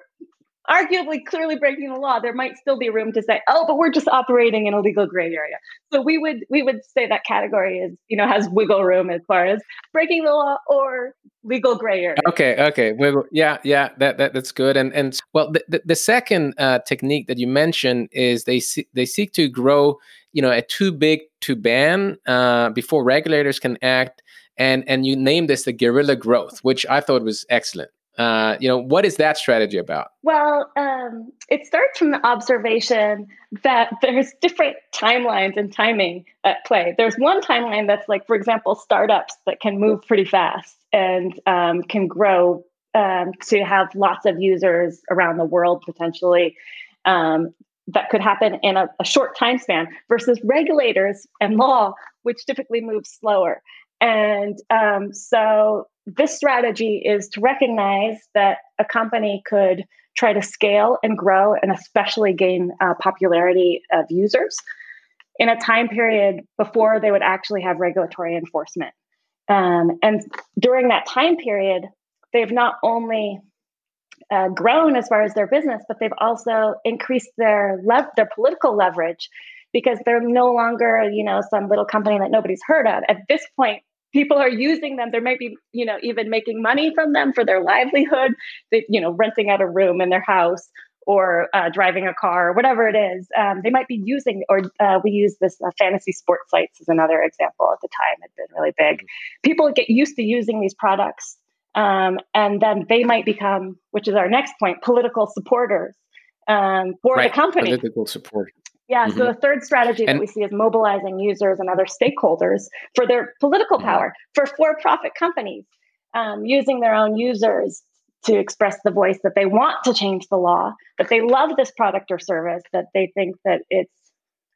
arguably clearly breaking the law, there might still be room to say, oh, but we're just operating in a legal gray area. So we would we would say that category is, you know, has wiggle room as far as breaking the law or legal gray area. Okay, okay. Yeah, yeah, that, that that's good. And and well the, the, the second uh, technique that you mentioned is they see, they seek to grow, you know, a too big to ban uh, before regulators can act. And and you named this the guerrilla growth, which I thought was excellent. Uh, you know, what is that strategy about? Well, um, it starts from the observation that there's different timelines and timing at play. There's one timeline that's like, for example, startups that can move pretty fast and um, can grow um, to have lots of users around the world potentially. Um, that could happen in a, a short time span versus regulators and law, which typically move slower. And um, so this strategy is to recognize that a company could try to scale and grow and especially gain uh, popularity of users in a time period before they would actually have regulatory enforcement. Um, and during that time period, they've not only uh, grown as far as their business, but they've also increased their lev- their political leverage because they're no longer, you know, some little company that nobody's heard of. At this point, people are using them. There might be, you know, even making money from them for their livelihood. They, you know, renting out a room in their house or uh, driving a car or whatever it is. Um, they might be using, or uh, we use this uh, fantasy sports sites as another example at the time. Had been really big. Mm-hmm. People get used to using these products, um, and then they might become, which is our next point, political supporters um, for right. the company. Political support. Yeah. Mm-hmm. So the third strategy and, that we see is mobilizing users and other stakeholders for their political mm-hmm. power for for-profit companies um, using their own users to express the voice that they want to change the law, that they love this product or service, that they think that it's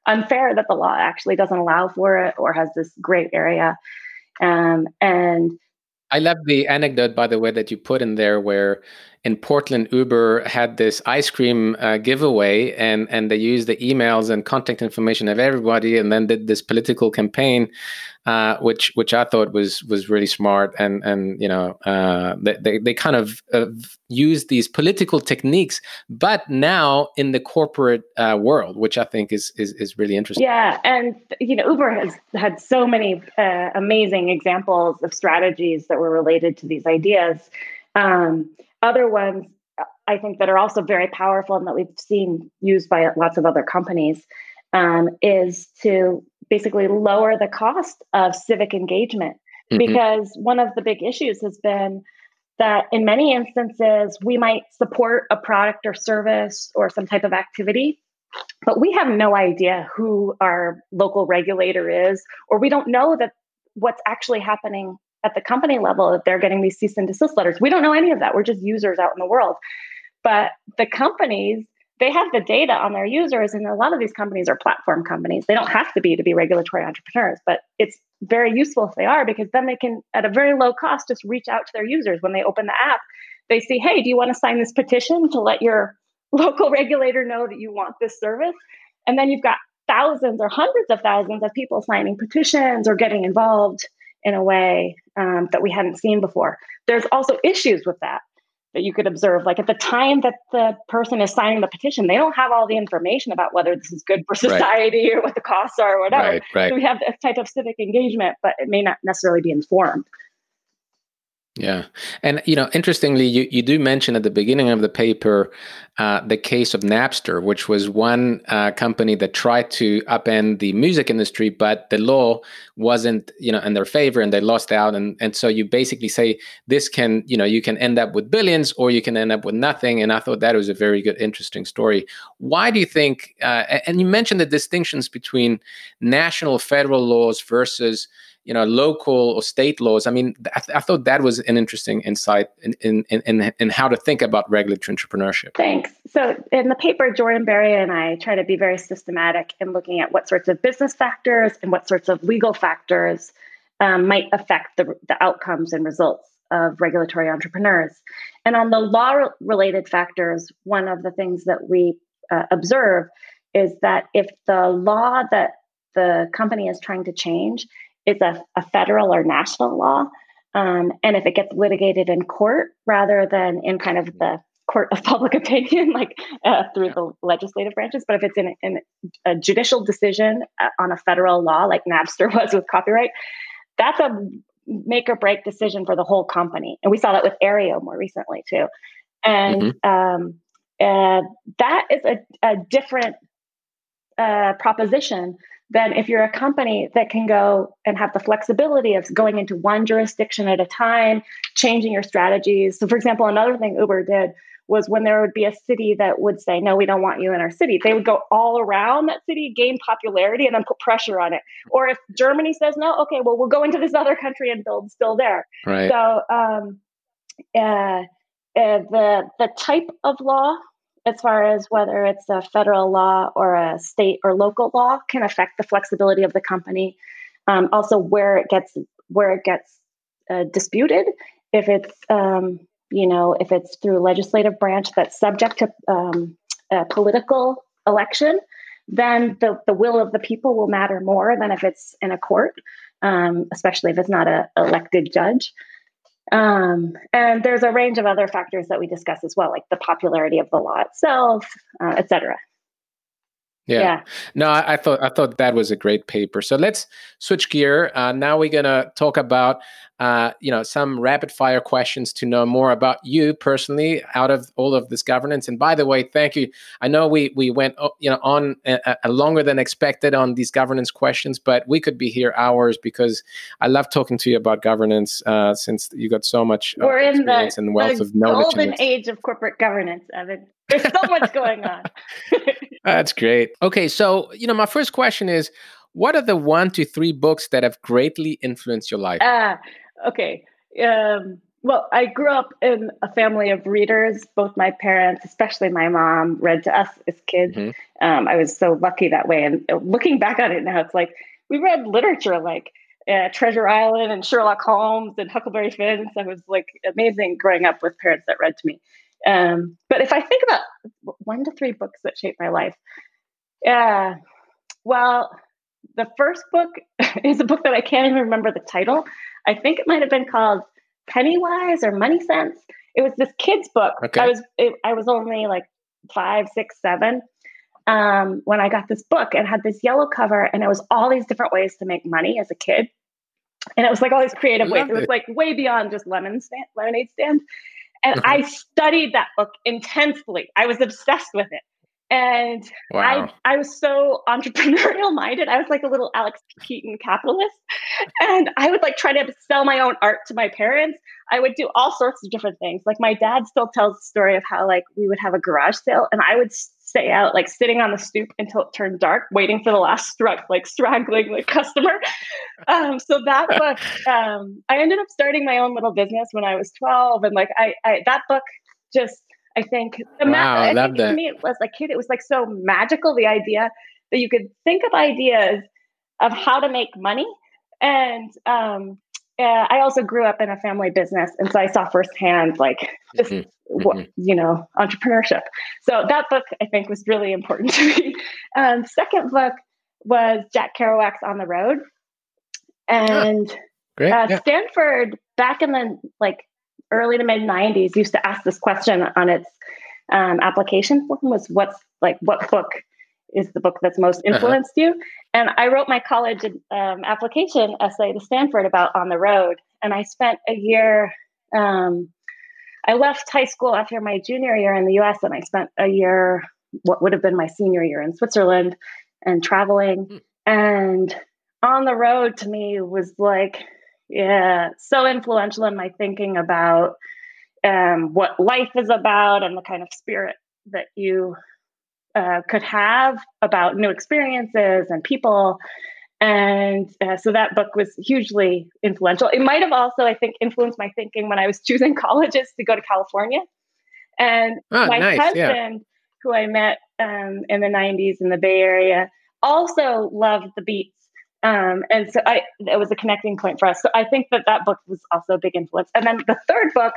unfair that the law actually doesn't allow for it or has this great area. Um, and I love the anecdote, by the way, that you put in there, where in Portland, Uber had this ice cream uh, giveaway, and and they used the emails and contact information of everybody, and then did this political campaign uh, which which I thought was was really smart, and and you know uh, they they kind of uh, use these political techniques, but now in the corporate uh, world, which I think is, is is really interesting. Yeah, and you know Uber has had so many uh, amazing examples of strategies that were related to these ideas. Um, other ones I think that are also very powerful and that we've seen used by lots of other companies um, is to basically lower the cost of civic engagement. Mm-hmm. Because one of the big issues has been that in many instances, we might support a product or service or some type of activity, but we have no idea who our local regulator is, or we don't know that what's actually happening at the company level that they're getting these cease and desist letters. We don't know any of that. We're just users out in the world. But the companies they have the data on their users and a lot of these companies are platform companies they don't have to be to be regulatory entrepreneurs but it's very useful if they are because then they can at a very low cost just reach out to their users when they open the app they see hey do you want to sign this petition to let your *laughs* local regulator know that you want this service and then you've got thousands or hundreds of thousands of people signing petitions or getting involved in a way um, that we hadn't seen before there's also issues with that that you could observe. Like at the time that the person is signing the petition, they don't have all the information about whether this is good for society right. or what the costs are or whatever. Right, right. So we have this type of civic engagement, but it may not necessarily be informed. Yeah. And, you know, interestingly, you, you do mention at the beginning of the paper uh, the case of Napster, which was one uh, company that tried to upend the music industry, but the law wasn't, you know, in their favor and they lost out. And, and so you basically say this can, you know, you can end up with billions or you can end up with nothing. And I thought that was a very good, interesting story. Why do you think, uh, and you mentioned the distinctions between national federal laws versus you know local or state laws. I mean I, th- I, thought that was an interesting insight in, in, in, in how to think about regulatory entrepreneurship. Thanks. So in the paper jordan barry and i try to be very systematic in looking at what sorts of business factors and what sorts of legal factors um, might affect the, the outcomes and results of regulatory entrepreneurs. And on the law related factors one of the things that we uh, observe is that if the law that the company is trying to change is a, a federal or national law. Um, and if it gets litigated in court rather than in kind of the court of *laughs* public opinion, like uh, through the legislative branches. But if it's in, in a judicial decision uh, on a federal law, like Napster *laughs* was with copyright, that's a make or break decision for the whole company. And we saw that with Aereo more recently too. And mm-hmm. um, uh, that is a, a different uh, proposition than if you're a company that can go and have the flexibility of going into one jurisdiction at a time, changing your strategies. So, for example, another thing Uber did was when there would be a city that would say, No, we don't want you in our city, they would go all around that city, gain popularity, and then put pressure on it. Or if Germany says no, okay, well, we'll go into this other country and build still there. Right. So, um, uh, uh, the the type of law as far as whether it's a federal law or a state or local law can affect the flexibility of the company. Um, also, where it gets where it gets uh, disputed, if it's um, you know if it's through legislative branch that's subject to um, a political election, then the the will of the people will matter more than if it's in a court, um, especially if it's not a elected judge. Um, and there's a range of other factors that we discuss as well, like the popularity of the law itself, uh, et cetera. Yeah. yeah. No, I, I, thought I thought that was a great paper. So let's switch gear. Uh, now we're gonna talk about uh, you know some rapid fire questions to know more about you personally out of all of this governance. And by the way, thank you. I know we we went uh, you know on a, a longer than expected on these governance questions, but we could be here hours because I love talking to you about governance uh, since you got so much uh, We're in the, and wealth the of knowledge. Golden age of corporate governance, Evan. There's so much going on. *laughs* *laughs* That's great. Okay, so you know, my first question is, what are the one to three books that have greatly influenced your life? Uh, okay. Um, well, I grew up in a family of readers. Both my parents, especially my mom, read to us as kids. Mm-hmm. Um, I was so lucky that way. And looking back on it now, it's like we read literature like uh, Treasure Island and Sherlock Holmes and Huckleberry Finn. So it was like amazing growing up with parents that read to me. Um, but if I think about one to three books that shaped my life, yeah, well, the first book *laughs* is a book that I can't even remember the title. I think it might have been called Pennywise or Money Sense. It was this kid's book. Okay. I was it, I was only like five, six, seven um, when I got this book. It had this yellow cover, and it was all these different ways to make money as a kid. And it was like all these creative ways. It. it was like way beyond just lemon stand, lemonade stand. And uh-huh. I studied that book intensely. I was obsessed with it. And wow. I, I was so entrepreneurial minded. I was like a little Alex Keaton capitalist. And I would like try to sell my own art to my parents. I would do all sorts of different things. Like my dad still tells the story of how like we would have a garage sale and I would stay out like sitting on the stoop until it turned dark, waiting for the last struck, like straggling the customer. Um, so that *laughs* book, um, I ended up starting my own little business when I was 12. And like I, I that book just I think the wow, ma- I, love that. to me it was a kid, it was like so magical, the idea that you could think of ideas of how to make money. And um, uh, I also grew up in a family business, and so I saw firsthand, like just mm-hmm. what mm-hmm. you know, entrepreneurship. So that book, I think, was really important *laughs* to me. Um, second book was Jack Kerouac's On the Road, and Great. Uh, yeah. Stanford back in the like early to mid '90s used to ask this question on its um, application form: was what's like what book is the book that's most uh-huh. influenced uh-huh. you. And I wrote my college um, application essay to Stanford about On the Road. And I spent a year, um, I left high school after my junior year in the US, and I spent a year, what would have been my senior year in Switzerland, and traveling. Mm. And On the Road to me was like, yeah, so influential in my thinking about um, what life is about and the kind of spirit that you uh, could have about new experiences and people. And uh, so that book was hugely influential. It might have also, I think, influenced my thinking when I was *laughs* choosing colleges to go to California. And oh, my nice, husband, yeah. who I met um, in the 90s in the Bay Area, also loved the beats. Um, and so I, it was a connecting point for us. So I think that that book was also a big influence. And then the third book,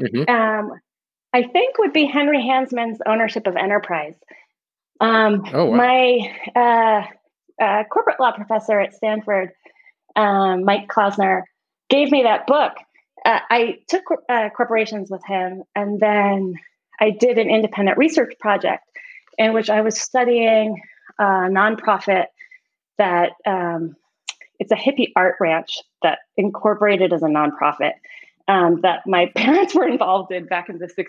mm-hmm. um, I think would be Henry Hansmann's ownership of enterprise. Um, oh, wow. My uh, uh, corporate law professor at Stanford, um, Mike Klausner, gave me that book uh, I took uh, corporations with him, and then I did an independent research project in which I was studying a nonprofit that um, it's a hippie art ranch that incorporated as a nonprofit um, that my *laughs* parents were involved in back in the 60s.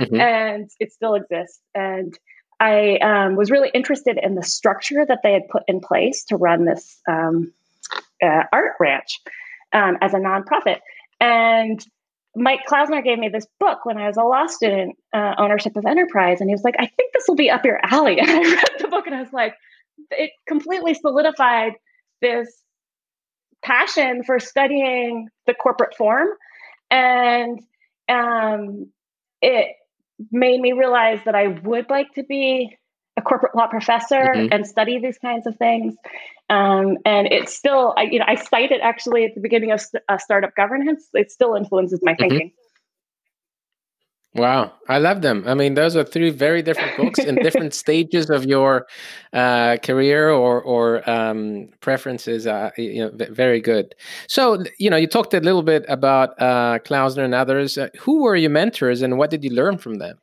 Mm-hmm. And it still exists. And I um, was really interested in the structure that they had put in place to run this um, uh, art ranch um, as a nonprofit. And Mike Klausner gave me this book when I was a law student, uh, Ownership of Enterprise. And he was like, I think this will be up your alley. *laughs* And I read the book and I was like, it completely solidified this passion for studying the corporate form. And um, it made me realize that I would like to be a corporate law professor mm-hmm. and study these kinds of things. Um, and it's still, I, you know, I cite it actually at the beginning of st- uh, startup governance. It still influences my mm-hmm. thinking. Wow, I love them. I mean, those are three very different books in different *laughs* stages of your uh, career or or um, preferences. Uh, you know, very good. So, you know, you talked a little bit about uh, Klausner and others. Uh, who were your mentors, and what did you learn from them?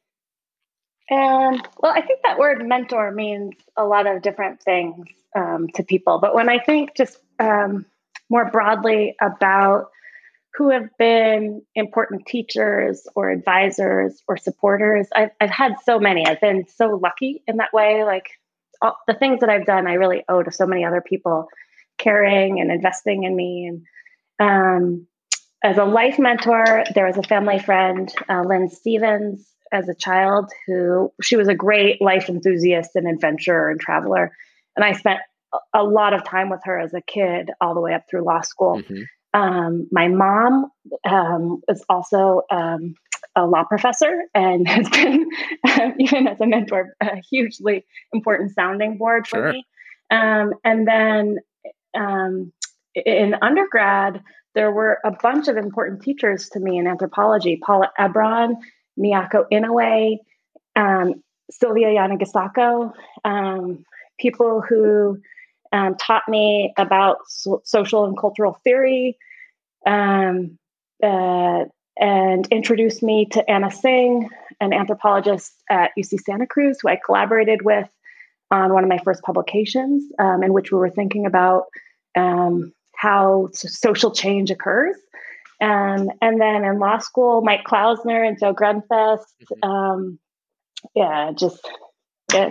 Um, well, I think that word mentor means a lot of different things um, to people. But when I think just um, more broadly about who have been important teachers or advisors or supporters. I've, I've had so many. I've been so lucky in that way. Like all, the things that I've done, I really owe to so many other people caring and investing in me. And um, as a life mentor, there was a family friend, uh, Lynn Stevens, as a child, who she was a great life enthusiast and adventurer and traveler. And I spent a lot of time with her as a kid, all the way up through law school. Mm-hmm. Um, my mom um, is also um, a law professor and *laughs* has been, even as a mentor, a hugely important sounding board for sure. me. Um, and then um, in undergrad, there were a bunch of important teachers to me in anthropology Paula Ebron, Miyako Inoue, um, Sylvia Yanagisako, people who um, taught me about so- social and cultural theory, um, uh, and introduced me to Anna Tsing, an anthropologist at UC Santa Cruz, who I collaborated with on one of my first publications, um, in which we were thinking about um, how social change occurs. Um, and then in law school, Mike Klausner and Joe Grundfest, mm-hmm. um, yeah, just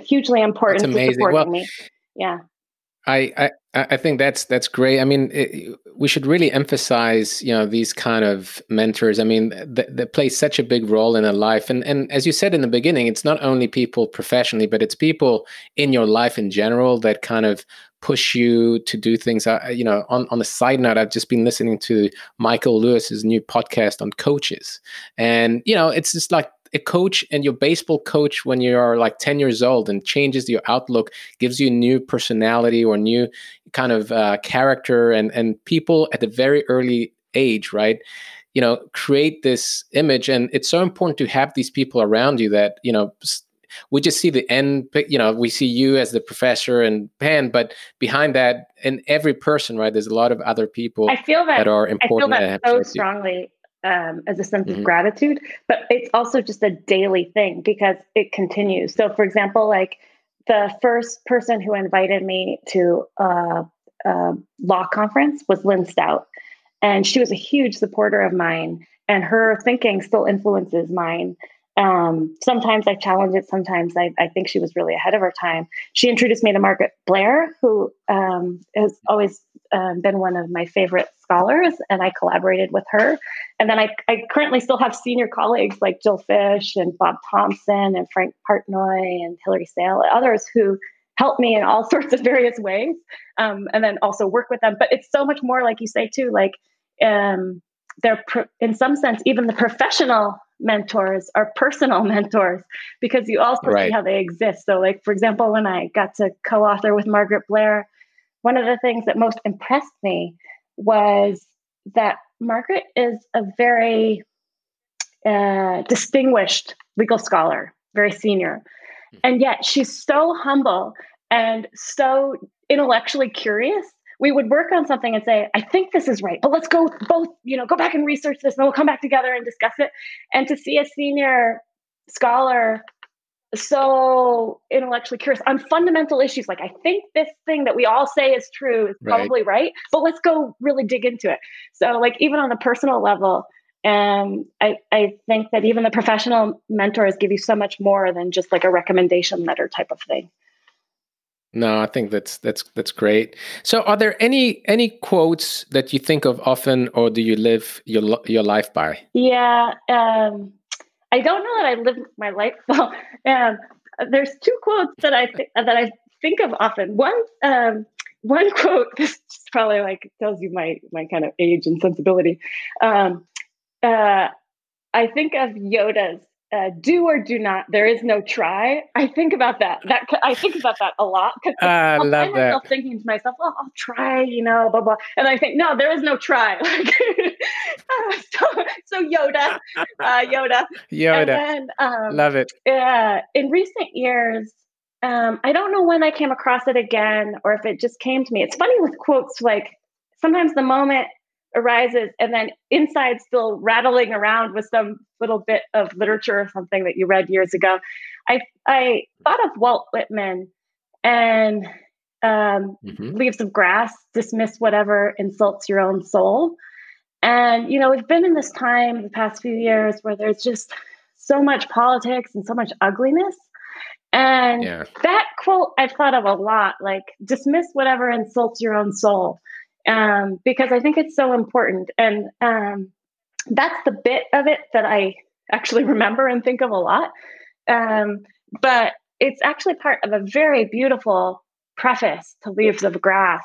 hugely important to supporting well, me. Yeah. I, I I think that's that's great. I mean, it, we should really emphasize, you know, these kind of mentors. I mean, that, play such a big role in a life, and and as you said in the beginning, it's not only people professionally, but it's people in your life in general that kind of push you to do things. I, you know, on on a side note, I've just been listening to Michael Lewis's new podcast on coaches, and you know, it's just like a coach and your baseball coach when you are like 10 years old and changes your outlook gives you a new personality or new kind of uh, character and and people at a very early age right? You know create this image and it's so important to have these people around you that you know we just see the end you know we see you as the professor and Penn but behind that in every person right there's a lot of other people i feel that, that are important i feel that, that so strongly um, as a sense mm-hmm. of gratitude, but it's also just a daily thing because it continues. So, for example, like the first person who invited me to a, a law conference was Lynn Stout, and she was a huge supporter of mine, and her thinking still influences mine. Um, sometimes I challenge it. Sometimes I, I, think she was really ahead of her time. She introduced me to Margaret Blair, who um, has always um, been one of my favorite scholars, and I collaborated with her. And then I, I currently still have senior colleagues like Jill Fisch and Bob Thompson and Frank Partnoy and Hilary Sale, and others who help me in all *laughs* sorts of various ways, um, and then also work with them. But it's so much more, like you say too, like um, they're pro- in some sense even the professional mentors are personal *laughs* mentors because you also right. see how they exist. So, like for example, when I got to co-author with Margaret Blair, one of the things that most impressed me was that Margaret is a very uh, distinguished legal scholar, very senior, hmm. and yet she's so humble and so intellectually curious we would work on something and say, I think this is right, but let's go both, you know, go back and research this and we'll come back together and discuss it. And to see a senior scholar so intellectually curious on fundamental issues like i think this thing that we all say is true is probably right, right but let's go really dig into it. So like even on a personal level and I, I think that even the professional mentors give you so much more than just like a recommendation letter type of thing no, I think that's that's that's great. So, are there any any quotes that you think of often, or do you live your your life by? Yeah, um, I don't know that I live my life *laughs* well. Um, there's two quotes that I th- that I think of often. One um, one quote. *laughs* This probably like tells you my my kind of age and sensibility. Um, uh, I think of Yoda's uh, do or do not. There is no try. I think about that. That I think about that a lot because uh, I love that. Thinking to myself, "Oh, I'll try," you know, blah blah. And I think, no, there is no try. *laughs* *laughs* so, so Yoda, uh, *laughs* Yoda, Yoda. Then, um, love it. Uh, in recent years, um, I don't know when I came across it again or if it just came to me. It's funny with quotes like sometimes the moment arises and then inside still rattling around with some little bit of literature or something that you read years ago i i thought of walt whitman and um, mm-hmm. leaves of grass dismiss whatever insults your own soul and you know we've been in this time the past few years where there's just so much politics and so much ugliness and yeah. that quote i've thought of a lot like dismiss whatever insults your own soul um, because I think it's so important. And um, that's the bit of it that I actually *laughs* remember and think of a lot. Um, but it's actually part of a very beautiful preface to Leaves of Grass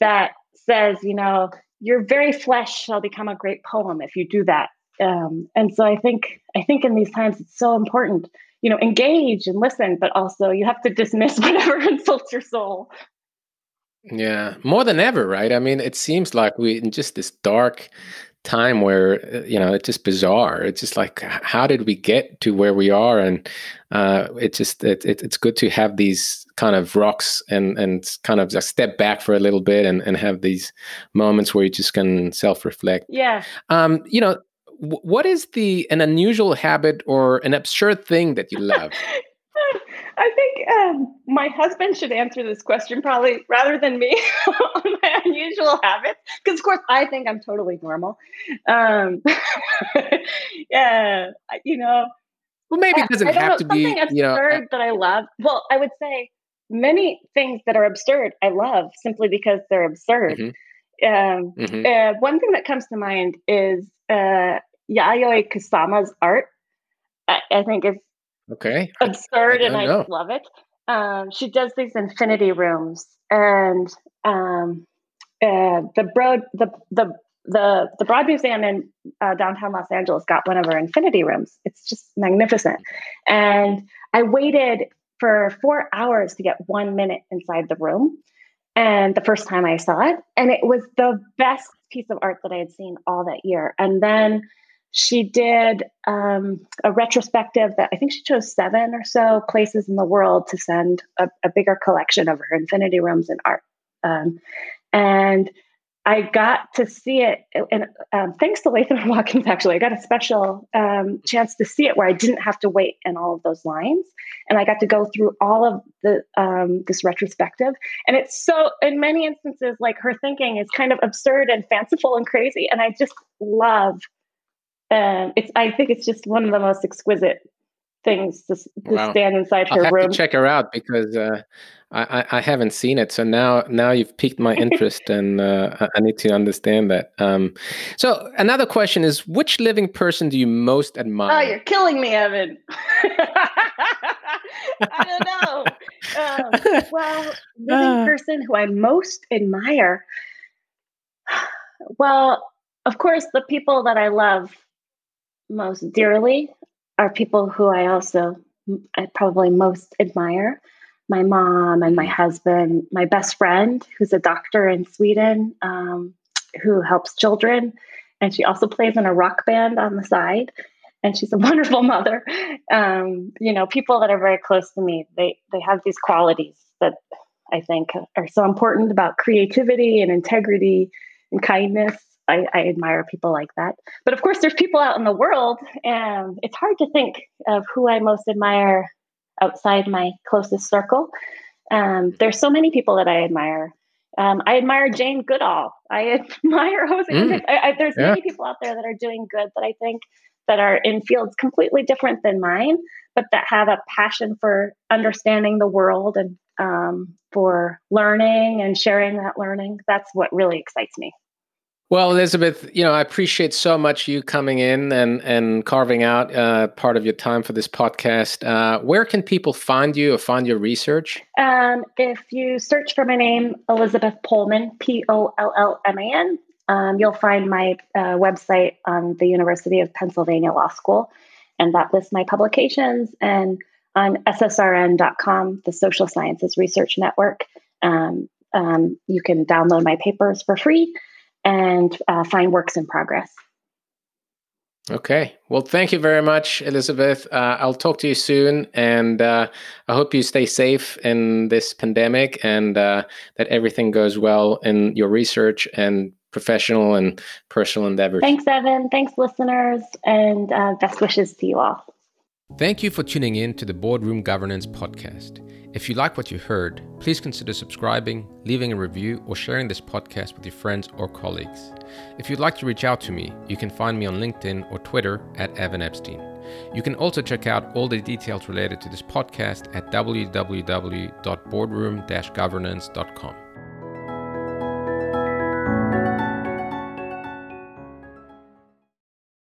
that says, you know, your very flesh shall become a great poem if you do that. Um, and so I think I think in these times it's so important, you know, engage and listen, but also you have to dismiss *laughs* whatever insults your soul. Yeah, more than ever, right? I mean, it seems like we in just this dark time where uh, you know it's just bizarre. It's just like how did we get to where we are? And uh, it just it, it, it's good to have these kind of rocks and and kind of just step back for a little bit and and have these moments where you just can self reflect. Yeah. Um, you know, what is the an unusual habit or an absurd thing that you *laughs* love? I think um, my husband should answer this question probably rather than me *laughs* on my unusual habits, because of course I think I'm totally normal. Um, *laughs* yeah, you know. Well, maybe it doesn't have know, to be. you know, absurd that I love. Well, I would say many things that are absurd I love simply because they're absurd. Mm-hmm. Um, mm-hmm. Uh, one thing that comes to mind is uh, Yayoi Kusama's art. I, I think is Okay. Absurd, I, I and I know. love it. Um, she does these infinity rooms, and um, uh, the broad the the the the Broad Museum in uh, downtown Los Angeles got one of her infinity rooms. It's just magnificent, and I waited for four hours to get one minute inside the room. And the first time I saw it, and it was the best piece of art that I had seen all that year. And then she did um, a retrospective that I think she chose seven or so places in the world to send a, a bigger collection of her infinity rooms and art. Um, and I got to see it, and um, thanks to Latham *laughs* Watkins, actually, I got a special um, chance to see it where I didn't have to wait in all of those lines, and I got to go through all of the um, this retrospective. And it's so, in many instances, like her thinking is kind of absurd and fanciful and crazy, and I just love and it's I think it's just one of the most exquisite things to, to wow. stand inside her I'll have room. To check her out because uh, I, I haven't seen it. So now now you've piqued my *laughs* interest, and uh, I need to understand that. Um, so another question is, which living person do you most admire? Oh, you're killing me, Evan. *laughs* I don't know. Um, well, living *laughs* person who I most admire. *sighs* Well, of course, the people that I love most dearly are people who I also I probably most admire. My mom and my husband, my best friend, who's a doctor in Sweden, um, who helps children, and she also plays in a rock band on the side. And she's a *laughs* wonderful mother. Um, you know, people that are very close to me, they they have these qualities that I think, are so important about creativity and integrity and kindness. I, I, admire people like that. But of course, there's people out in the world, and it's hard to think of who I most admire outside my closest circle. Um, there's so many people that I admire. Um, I admire Jane Goodall. I *laughs* admire Jose. Mm. I, I, there's yeah. many people out there that are doing good that I think that are in fields completely different than mine, but that have a passion for understanding the world and um, for learning and sharing that learning. That's what really excites me. Well, Elizabeth, you know, I appreciate so much you coming in and and carving out uh, part of your time for this podcast. Uh, where can people find you or find your research? Um, if you search for my name, Elizabeth Pollman, P O L L M A N, um, you'll find my uh, website on the University of Pennsylvania Law School, and that lists my publications. And on SSRN.com, the Social Sciences Research Network, um, um, you can download my papers for free and uh, find works in progress. Okay. Well, thank you very much, Elizabeth. Uh, I'll talk to you soon, and uh, I hope you stay safe in this pandemic and uh, that everything goes well in your research and professional and personal endeavors. Thanks, Evan. Thanks, listeners, and uh, best wishes to you all. Thank you for tuning in to the Boardroom Governance Podcast. If you like what you heard, please consider subscribing, leaving a review, or sharing this podcast with your friends or colleagues. If you'd like to reach out to me, you can find me on LinkedIn or Twitter at Evan Epstein. You can also check out all the details related to this podcast at www.boardroom-governance.com.